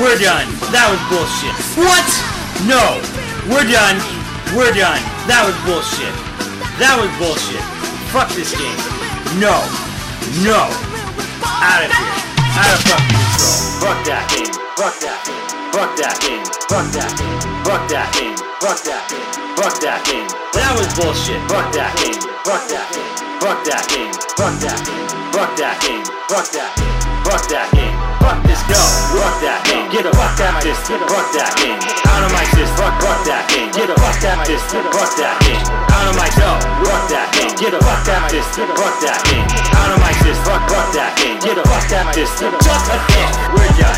We're done. That was bullshit. What? No. We're done. We're done. That was bullshit. That was bullshit. Fuck this game. No. No. Out of here. Out of fucking control. Fuck that game. Fuck that game. Fuck that game. Fuck that game. Fuck that game. Fuck that game. Fuck that game. That was bullshit. Fuck that game. Fuck that game. Fuck that game. Fuck that game. Fuck that game. Fuck that game. Fuck that game. Fuck this go. Fuck that game. Get the fuck of my. Fuck that game. Out of my system. Fuck, fuck that game. Get the fuck of my. Fuck that game. Out of my zone. Fuck that game. Get the fuck out system. Fuck that game. Out of my system. Fuck, fuck that game. Get the fuck out system. Just a game. We're done.